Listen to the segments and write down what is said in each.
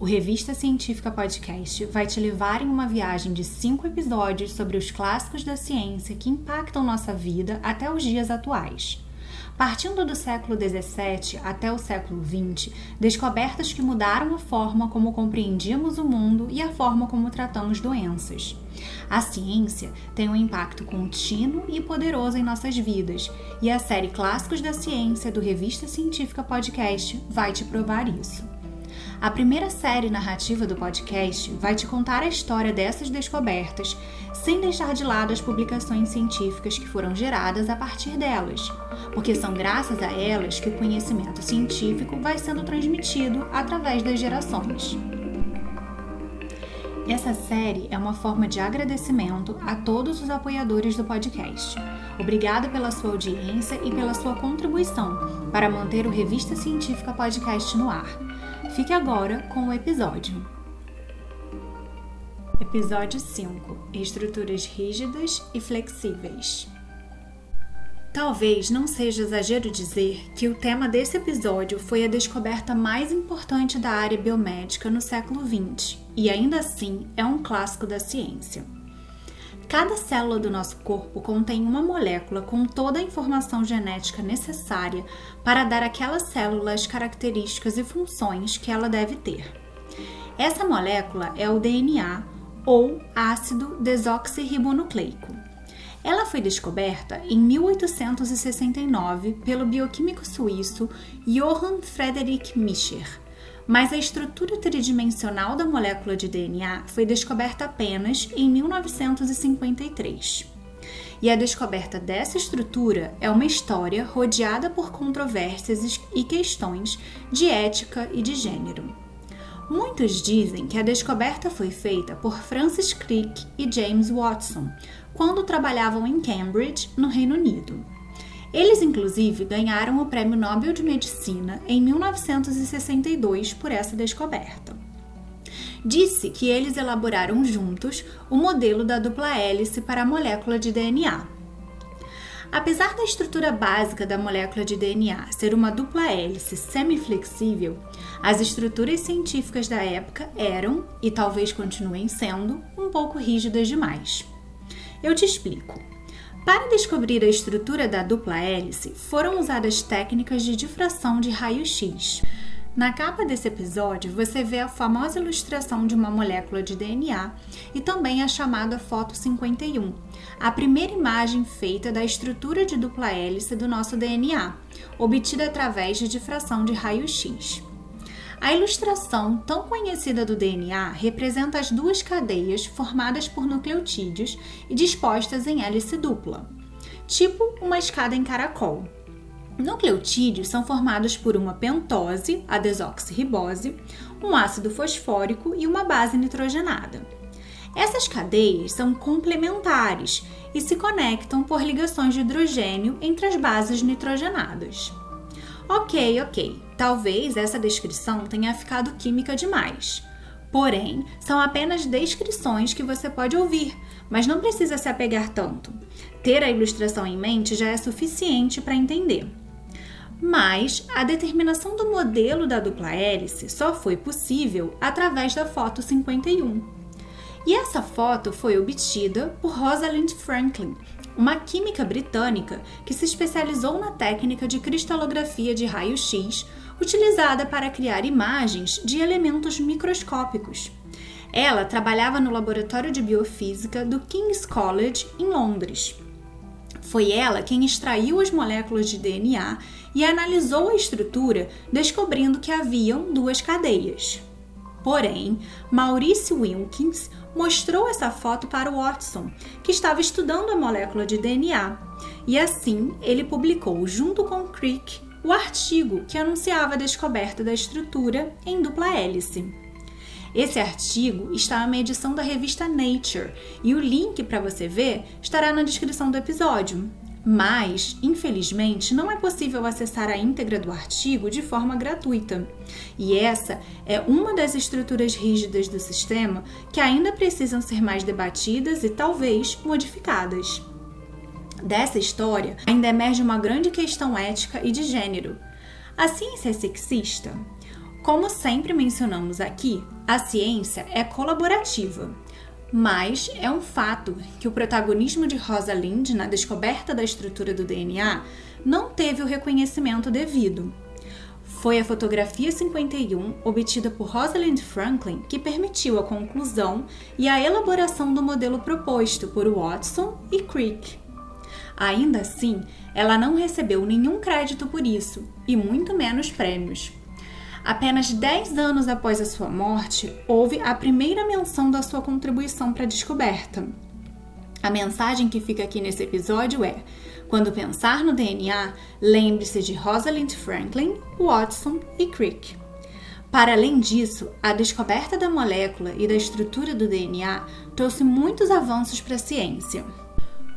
O Revista Científica Podcast vai te levar em uma viagem de cinco episódios sobre os clássicos da ciência que impactam nossa vida até os dias atuais. Partindo do século XVII até o século XX, descobertas que mudaram a forma como compreendíamos o mundo e a forma como tratamos doenças. A ciência tem um impacto contínuo e poderoso em nossas vidas, e a série Clássicos da Ciência do Revista Científica Podcast vai te provar isso. A primeira série narrativa do podcast vai te contar a história dessas descobertas, sem deixar de lado as publicações científicas que foram geradas a partir delas, porque são graças a elas que o conhecimento científico vai sendo transmitido através das gerações. Essa série é uma forma de agradecimento a todos os apoiadores do podcast. Obrigada pela sua audiência e pela sua contribuição para manter o Revista Científica Podcast no ar. Fique agora com o episódio. Episódio 5 Estruturas rígidas e flexíveis. Talvez não seja exagero dizer que o tema desse episódio foi a descoberta mais importante da área biomédica no século XX e ainda assim é um clássico da ciência. Cada célula do nosso corpo contém uma molécula com toda a informação genética necessária para dar àquela célula as características e funções que ela deve ter. Essa molécula é o DNA ou ácido desoxirribonucleico. Ela foi descoberta em 1869 pelo bioquímico suíço Johann Friedrich Mischer mas a estrutura tridimensional da molécula de DNA foi descoberta apenas em 1953. E a descoberta dessa estrutura é uma história rodeada por controvérsias e questões de ética e de gênero. Muitos dizem que a descoberta foi feita por Francis Crick e James Watson quando trabalhavam em Cambridge, no Reino Unido. Eles, inclusive, ganharam o Prêmio Nobel de Medicina em 1962 por essa descoberta. Disse que eles elaboraram juntos o modelo da dupla hélice para a molécula de DNA. Apesar da estrutura básica da molécula de DNA ser uma dupla hélice semiflexível, as estruturas científicas da época eram, e talvez continuem sendo, um pouco rígidas demais. Eu te explico. Para descobrir a estrutura da dupla hélice, foram usadas técnicas de difração de raio-x. Na capa desse episódio, você vê a famosa ilustração de uma molécula de DNA e também a chamada foto 51, a primeira imagem feita da estrutura de dupla hélice do nosso DNA, obtida através de difração de raio-x. A ilustração, tão conhecida do DNA, representa as duas cadeias formadas por nucleotídeos e dispostas em hélice dupla, tipo uma escada em caracol. Nucleotídeos são formados por uma pentose, a desoxirribose, um ácido fosfórico e uma base nitrogenada. Essas cadeias são complementares e se conectam por ligações de hidrogênio entre as bases nitrogenadas. Ok, ok. Talvez essa descrição tenha ficado química demais. Porém, são apenas descrições que você pode ouvir, mas não precisa se apegar tanto. Ter a ilustração em mente já é suficiente para entender. Mas a determinação do modelo da dupla hélice só foi possível através da foto 51. E essa foto foi obtida por Rosalind Franklin uma química britânica que se especializou na técnica de cristalografia de raio-x, utilizada para criar imagens de elementos microscópicos. Ela trabalhava no laboratório de biofísica do King's College, em Londres. Foi ela quem extraiu as moléculas de DNA e analisou a estrutura, descobrindo que haviam duas cadeias. Porém, Maurice Wilkins mostrou essa foto para Watson, que estava estudando a molécula de DNA, e assim ele publicou, junto com Crick, o artigo que anunciava a descoberta da estrutura em dupla hélice. Esse artigo está na edição da revista Nature e o link para você ver estará na descrição do episódio. Mas, infelizmente, não é possível acessar a íntegra do artigo de forma gratuita. E essa é uma das estruturas rígidas do sistema que ainda precisam ser mais debatidas e talvez modificadas. Dessa história ainda emerge uma grande questão ética e de gênero. A ciência é sexista? Como sempre mencionamos aqui, a ciência é colaborativa. Mas é um fato que o protagonismo de Rosalind na descoberta da estrutura do DNA não teve o reconhecimento devido. Foi a fotografia 51, obtida por Rosalind Franklin, que permitiu a conclusão e a elaboração do modelo proposto por Watson e Crick. Ainda assim, ela não recebeu nenhum crédito por isso, e muito menos prêmios. Apenas 10 anos após a sua morte, houve a primeira menção da sua contribuição para a descoberta. A mensagem que fica aqui nesse episódio é: quando pensar no DNA, lembre-se de Rosalind Franklin, Watson e Crick. Para além disso, a descoberta da molécula e da estrutura do DNA trouxe muitos avanços para a ciência.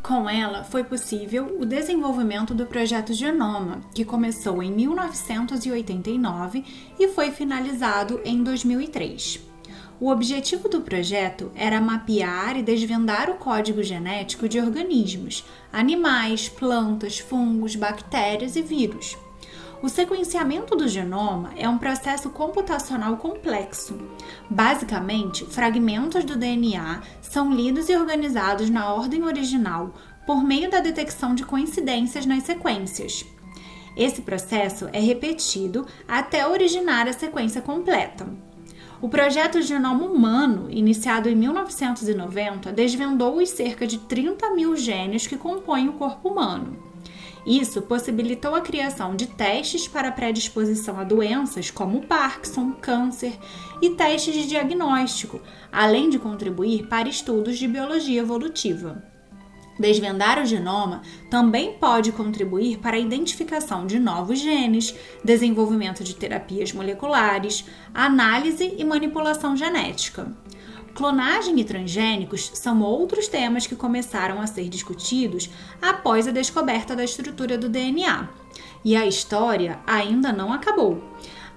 Com ela, foi possível o desenvolvimento do projeto Genoma, que começou em 1989 e foi finalizado em 2003. O objetivo do projeto era mapear e desvendar o código genético de organismos, animais, plantas, fungos, bactérias e vírus. O sequenciamento do genoma é um processo computacional complexo. Basicamente, fragmentos do DNA são lidos e organizados na ordem original por meio da detecção de coincidências nas sequências. Esse processo é repetido até originar a sequência completa. O projeto Genoma Humano, iniciado em 1990, desvendou os cerca de 30 mil genes que compõem o corpo humano. Isso possibilitou a criação de testes para predisposição a doenças como Parkinson, câncer e testes de diagnóstico, além de contribuir para estudos de biologia evolutiva. Desvendar o genoma também pode contribuir para a identificação de novos genes, desenvolvimento de terapias moleculares, análise e manipulação genética. Clonagem e transgênicos são outros temas que começaram a ser discutidos após a descoberta da estrutura do DNA. E a história ainda não acabou.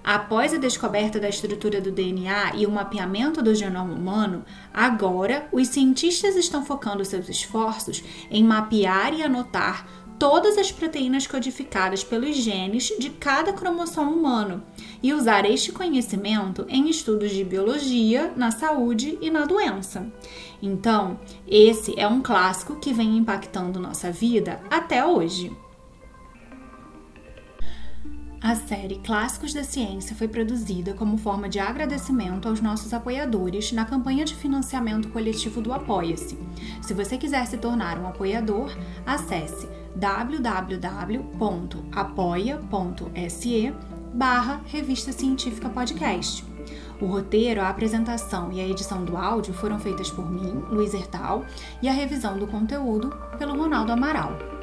Após a descoberta da estrutura do DNA e o mapeamento do genoma humano, agora os cientistas estão focando seus esforços em mapear e anotar todas as proteínas codificadas pelos genes de cada cromossomo humano e usar este conhecimento em estudos de biologia, na saúde e na doença. Então, esse é um clássico que vem impactando nossa vida até hoje. A série Clássicos da Ciência foi produzida como forma de agradecimento aos nossos apoiadores na campanha de financiamento coletivo do Apoia-se. Se você quiser se tornar um apoiador, acesse www.apoia.se barra Revista Científica Podcast. O roteiro, a apresentação e a edição do áudio foram feitas por mim, Luiz Hertal, e a revisão do conteúdo pelo Ronaldo Amaral.